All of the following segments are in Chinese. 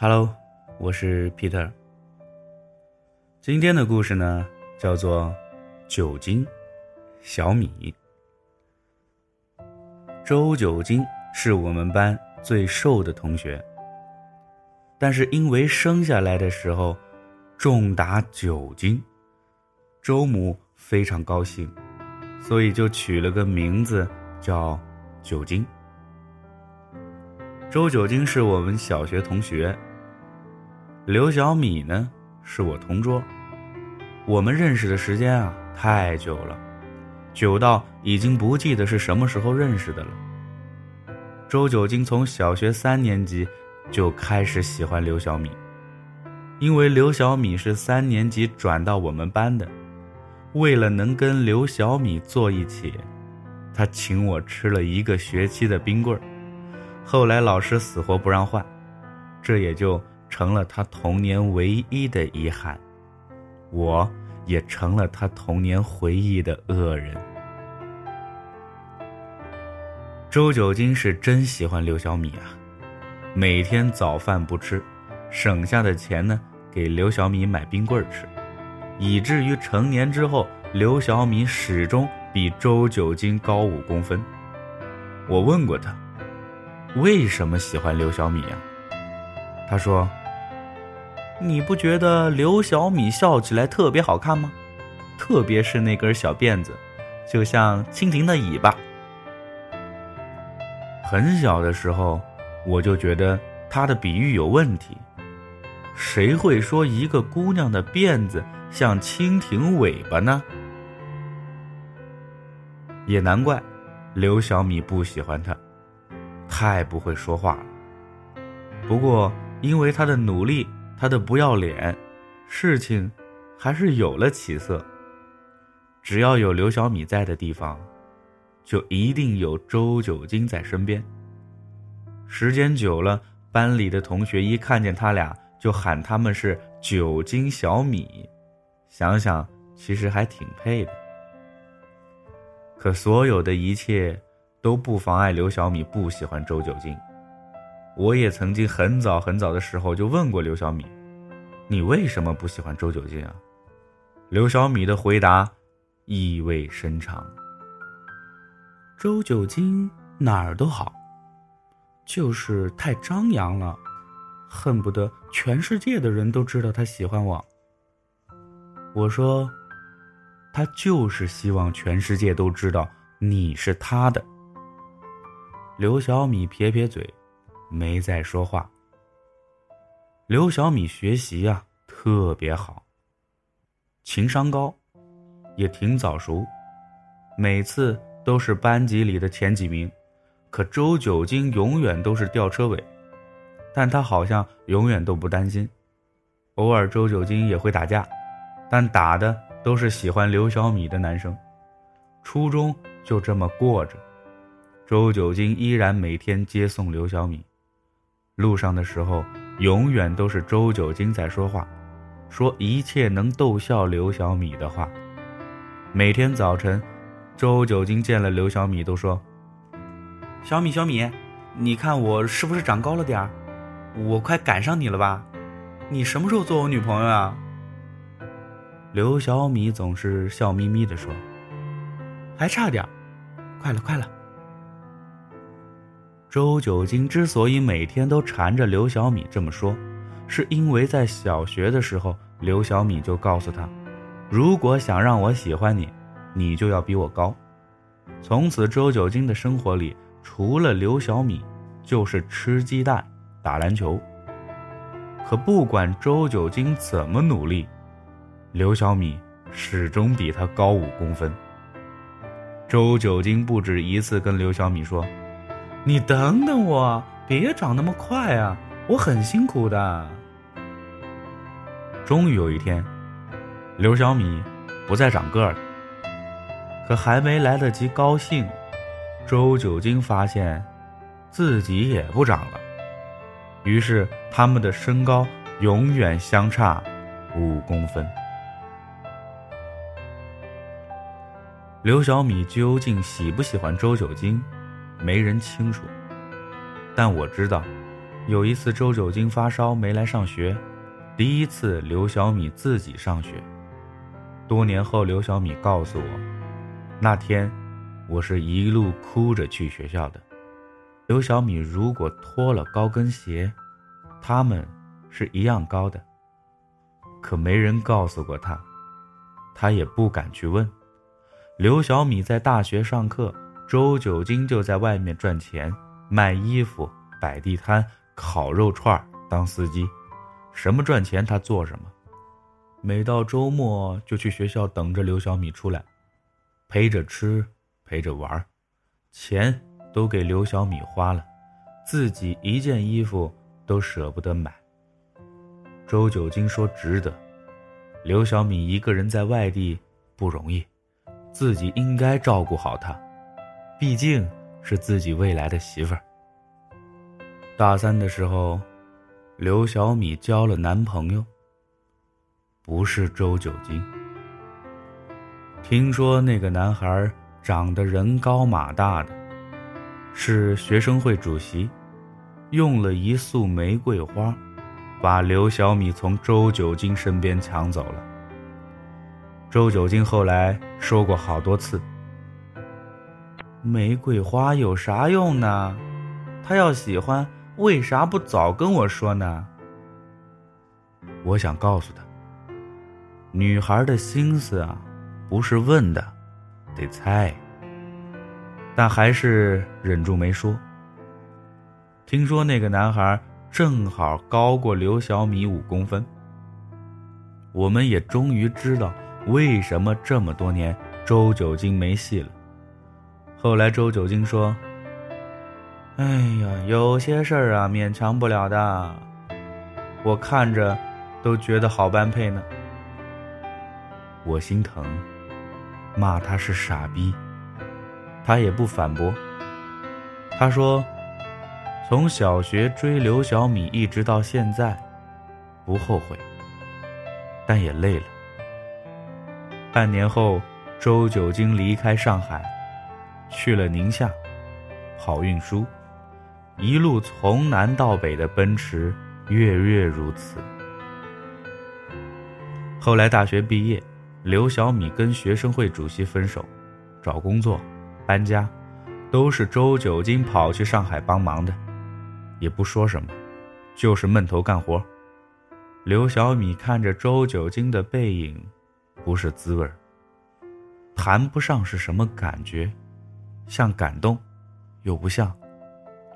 Hello，我是 Peter。今天的故事呢，叫做《酒精小米》。周九斤是我们班最瘦的同学，但是因为生下来的时候重达九斤，周母非常高兴，所以就取了个名字叫九斤。周九斤是我们小学同学。刘小米呢，是我同桌。我们认识的时间啊，太久了，久到已经不记得是什么时候认识的了。周九金从小学三年级就开始喜欢刘小米，因为刘小米是三年级转到我们班的。为了能跟刘小米坐一起，他请我吃了一个学期的冰棍儿。后来老师死活不让换，这也就。成了他童年唯一的遗憾，我也成了他童年回忆的恶人。周九金是真喜欢刘小米啊，每天早饭不吃，省下的钱呢给刘小米买冰棍吃，以至于成年之后，刘小米始终比周九金高五公分。我问过他，为什么喜欢刘小米啊？他说：“你不觉得刘小米笑起来特别好看吗？特别是那根小辫子，就像蜻蜓的尾巴。很小的时候，我就觉得他的比喻有问题。谁会说一个姑娘的辫子像蜻蜓尾巴呢？也难怪，刘小米不喜欢他，太不会说话了。不过。因为他的努力，他的不要脸，事情还是有了起色。只要有刘小米在的地方，就一定有周九金在身边。时间久了，班里的同学一看见他俩，就喊他们是九斤小米。想想其实还挺配的。可所有的一切都不妨碍刘小米不喜欢周九金。我也曾经很早很早的时候就问过刘小米：“你为什么不喜欢周九金啊？”刘小米的回答意味深长：“周九金哪儿都好，就是太张扬了，恨不得全世界的人都知道他喜欢我。”我说：“他就是希望全世界都知道你是他的。”刘小米撇撇嘴。没再说话。刘小米学习呀特别好，情商高，也挺早熟，每次都是班级里的前几名。可周九金永远都是吊车尾，但他好像永远都不担心。偶尔周九金也会打架，但打的都是喜欢刘小米的男生。初中就这么过着，周九金依然每天接送刘小米。路上的时候，永远都是周九金在说话，说一切能逗笑刘小米的话。每天早晨，周九金见了刘小米都说：“小米，小米，你看我是不是长高了点儿？我快赶上你了吧？你什么时候做我女朋友啊？”刘小米总是笑眯眯的说：“还差点快了，快了。”周九金之所以每天都缠着刘小米这么说，是因为在小学的时候，刘小米就告诉他：“如果想让我喜欢你，你就要比我高。”从此，周九金的生活里除了刘小米，就是吃鸡蛋、打篮球。可不管周九金怎么努力，刘小米始终比他高五公分。周九金不止一次跟刘小米说。你等等我，别长那么快啊！我很辛苦的。终于有一天，刘小米不再长个了。可还没来得及高兴，周九金发现自己也不长了。于是他们的身高永远相差五公分。刘小米究竟喜不喜欢周九金？没人清楚，但我知道，有一次周九金发烧没来上学，第一次刘小米自己上学。多年后，刘小米告诉我，那天我是一路哭着去学校的。刘小米如果脱了高跟鞋，他们是一样高的。可没人告诉过他，他也不敢去问。刘小米在大学上课，周九金就在外面赚钱，卖衣服、摆地摊、烤肉串当司机，什么赚钱他做什么。每到周末就去学校等着刘小米出来，陪着吃，陪着玩，钱都给刘小米花了，自己一件衣服都舍不得买。周九金说值得，刘小米一个人在外地不容易。自己应该照顾好她，毕竟是自己未来的媳妇儿。大三的时候，刘小米交了男朋友，不是周九金。听说那个男孩长得人高马大的，是学生会主席，用了一束玫瑰花，把刘小米从周九金身边抢走了。周九金后来说过好多次：“玫瑰花有啥用呢？他要喜欢，为啥不早跟我说呢？”我想告诉他，女孩的心思啊，不是问的，得猜。但还是忍住没说。听说那个男孩正好高过刘小米五公分，我们也终于知道。为什么这么多年周九金没戏了？后来周九金说：“哎呀，有些事儿啊，勉强不了的。我看着都觉得好般配呢。”我心疼，骂他是傻逼，他也不反驳。他说：“从小学追刘小米一直到现在，不后悔，但也累了。”半年后，周九金离开上海，去了宁夏，跑运输，一路从南到北的奔驰，月月如此。后来大学毕业，刘小米跟学生会主席分手，找工作，搬家，都是周九金跑去上海帮忙的，也不说什么，就是闷头干活。刘小米看着周九金的背影。不是滋味谈不上是什么感觉，像感动，又不像，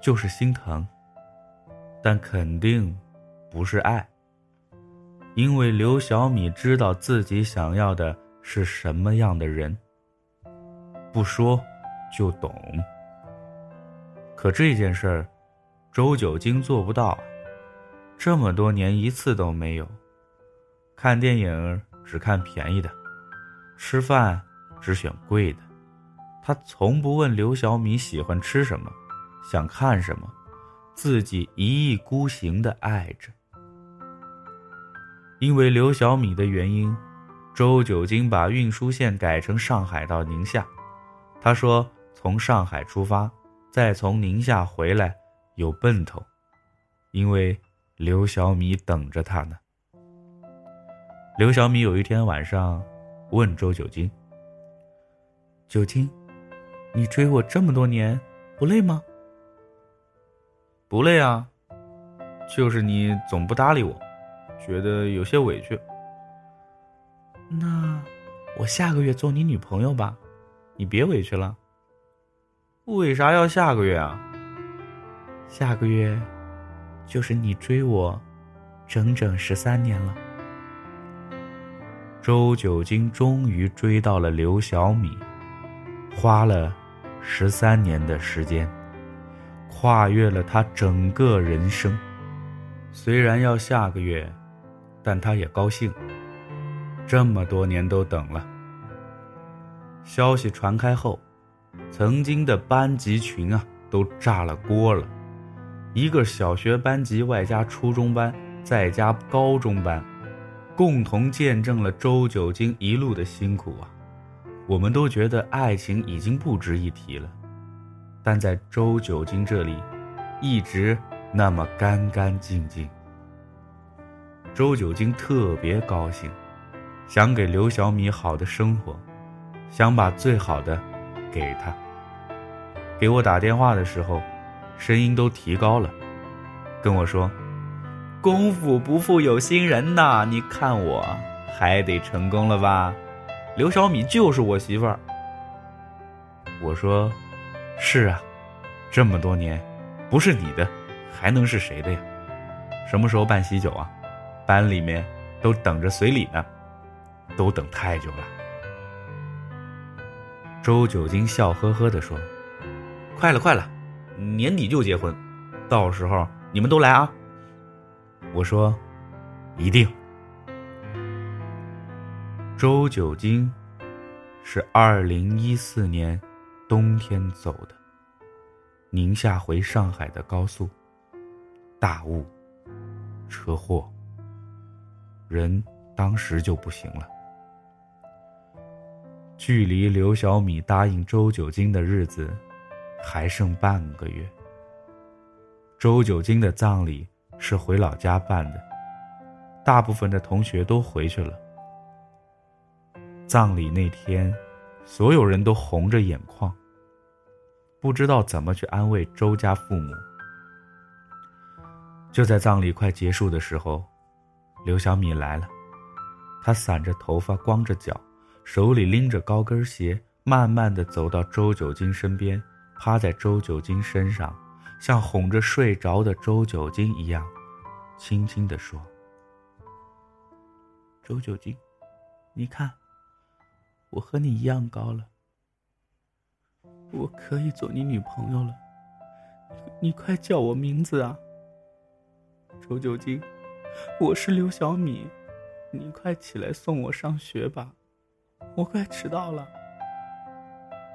就是心疼。但肯定不是爱，因为刘小米知道自己想要的是什么样的人，不说就懂。可这件事儿，周九金做不到，这么多年一次都没有。看电影。只看便宜的，吃饭只选贵的，他从不问刘小米喜欢吃什么，想看什么，自己一意孤行的爱着。因为刘小米的原因，周九金把运输线改成上海到宁夏。他说从上海出发，再从宁夏回来有奔头，因为刘小米等着他呢。刘小米有一天晚上，问周九金：“九金，你追我这么多年，不累吗？”“不累啊，就是你总不搭理我，觉得有些委屈。”“那我下个月做你女朋友吧，你别委屈了。”“为啥要下个月啊？”“下个月，就是你追我，整整十三年了。”周九金终于追到了刘小米，花了十三年的时间，跨越了他整个人生。虽然要下个月，但他也高兴。这么多年都等了。消息传开后，曾经的班级群啊都炸了锅了，一个小学班级外加初中班再加高中班。共同见证了周九金一路的辛苦啊！我们都觉得爱情已经不值一提了，但在周九金这里，一直那么干干净净。周九金特别高兴，想给刘小米好的生活，想把最好的给他。给我打电话的时候，声音都提高了，跟我说：“功夫不负有心人呐，你看我还得成功了吧？刘小米就是我媳妇儿。”我说：“是啊，这么多年，不是你的，还能是谁的呀？什么时候办喜酒啊？班里面都等着随礼呢，都等太久了。”周九金笑呵呵的说。快了，快了，年底就结婚，到时候你们都来啊！我说，一定。周九金是二零一四年冬天走的，宁夏回上海的高速，大雾，车祸，人当时就不行了。距离刘小米答应周九金的日子。还剩半个月。周九金的葬礼是回老家办的，大部分的同学都回去了。葬礼那天，所有人都红着眼眶，不知道怎么去安慰周家父母。就在葬礼快结束的时候，刘小米来了，她散着头发，光着脚，手里拎着高跟鞋，慢慢的走到周九金身边。趴在周九金身上，像哄着睡着的周九金一样，轻轻的说：“周九金，你看，我和你一样高了，我可以做你女朋友了。你快叫我名字啊！周九金，我是刘小米，你快起来送我上学吧，我快迟到了。”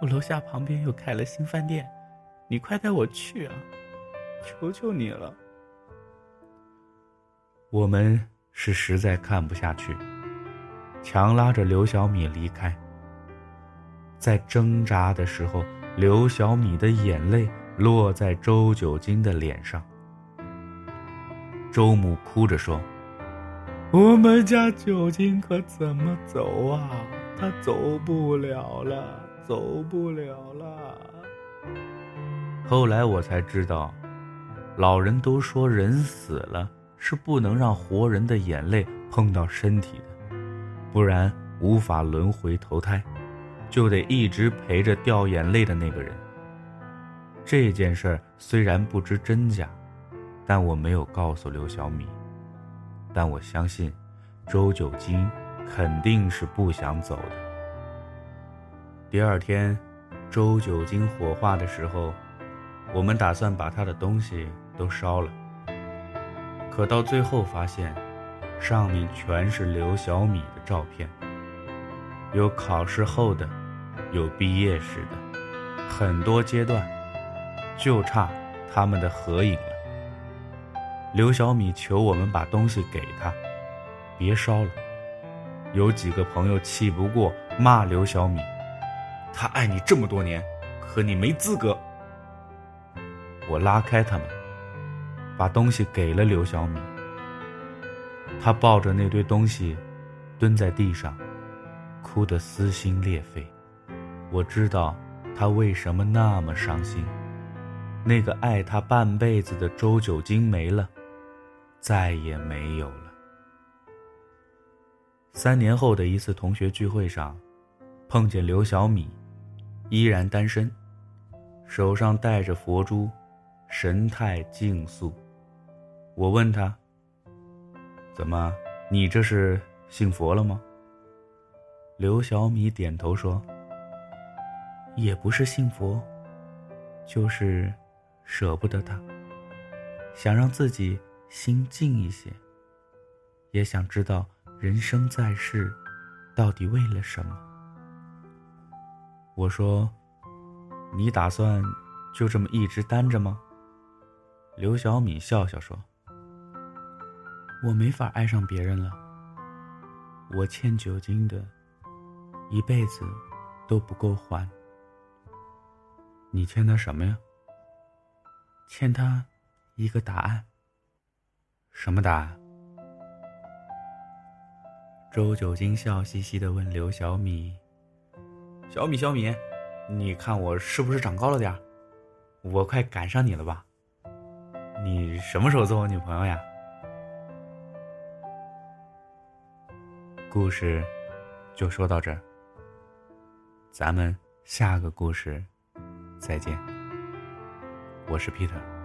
我楼下旁边又开了新饭店，你快带我去啊！求求你了。我们是实在看不下去，强拉着刘小米离开。在挣扎的时候，刘小米的眼泪落在周九金的脸上。周母哭着说：“我们家九金可怎么走啊？他走不了了。”走不了了。后来我才知道，老人都说人死了是不能让活人的眼泪碰到身体的，不然无法轮回投胎，就得一直陪着掉眼泪的那个人。这件事儿虽然不知真假，但我没有告诉刘小米，但我相信，周九金肯定是不想走的。第二天，周九金火化的时候，我们打算把他的东西都烧了。可到最后发现，上面全是刘小米的照片，有考试后的，有毕业时的，很多阶段，就差他们的合影了。刘小米求我们把东西给他，别烧了。有几个朋友气不过，骂刘小米。他爱你这么多年，可你没资格。我拉开他们，把东西给了刘小米。他抱着那堆东西，蹲在地上，哭得撕心裂肺。我知道他为什么那么伤心。那个爱他半辈子的周九金没了，再也没有了。三年后的一次同学聚会上，碰见刘小米。依然单身，手上戴着佛珠，神态静肃。我问他：“怎么，你这是信佛了吗？”刘小米点头说：“也不是信佛，就是舍不得他，想让自己心静一些，也想知道人生在世，到底为了什么。”我说：“你打算就这么一直单着吗？”刘小米笑笑说：“我没法爱上别人了。我欠九金的，一辈子都不够还。你欠他什么呀？欠他一个答案。什么答案？周九金笑嘻嘻的问刘小米：“小米，小米，你看我是不是长高了点儿？我快赶上你了吧？你什么时候做我女朋友呀？”故事就说到这儿，咱们下个故事再见。我是 Peter。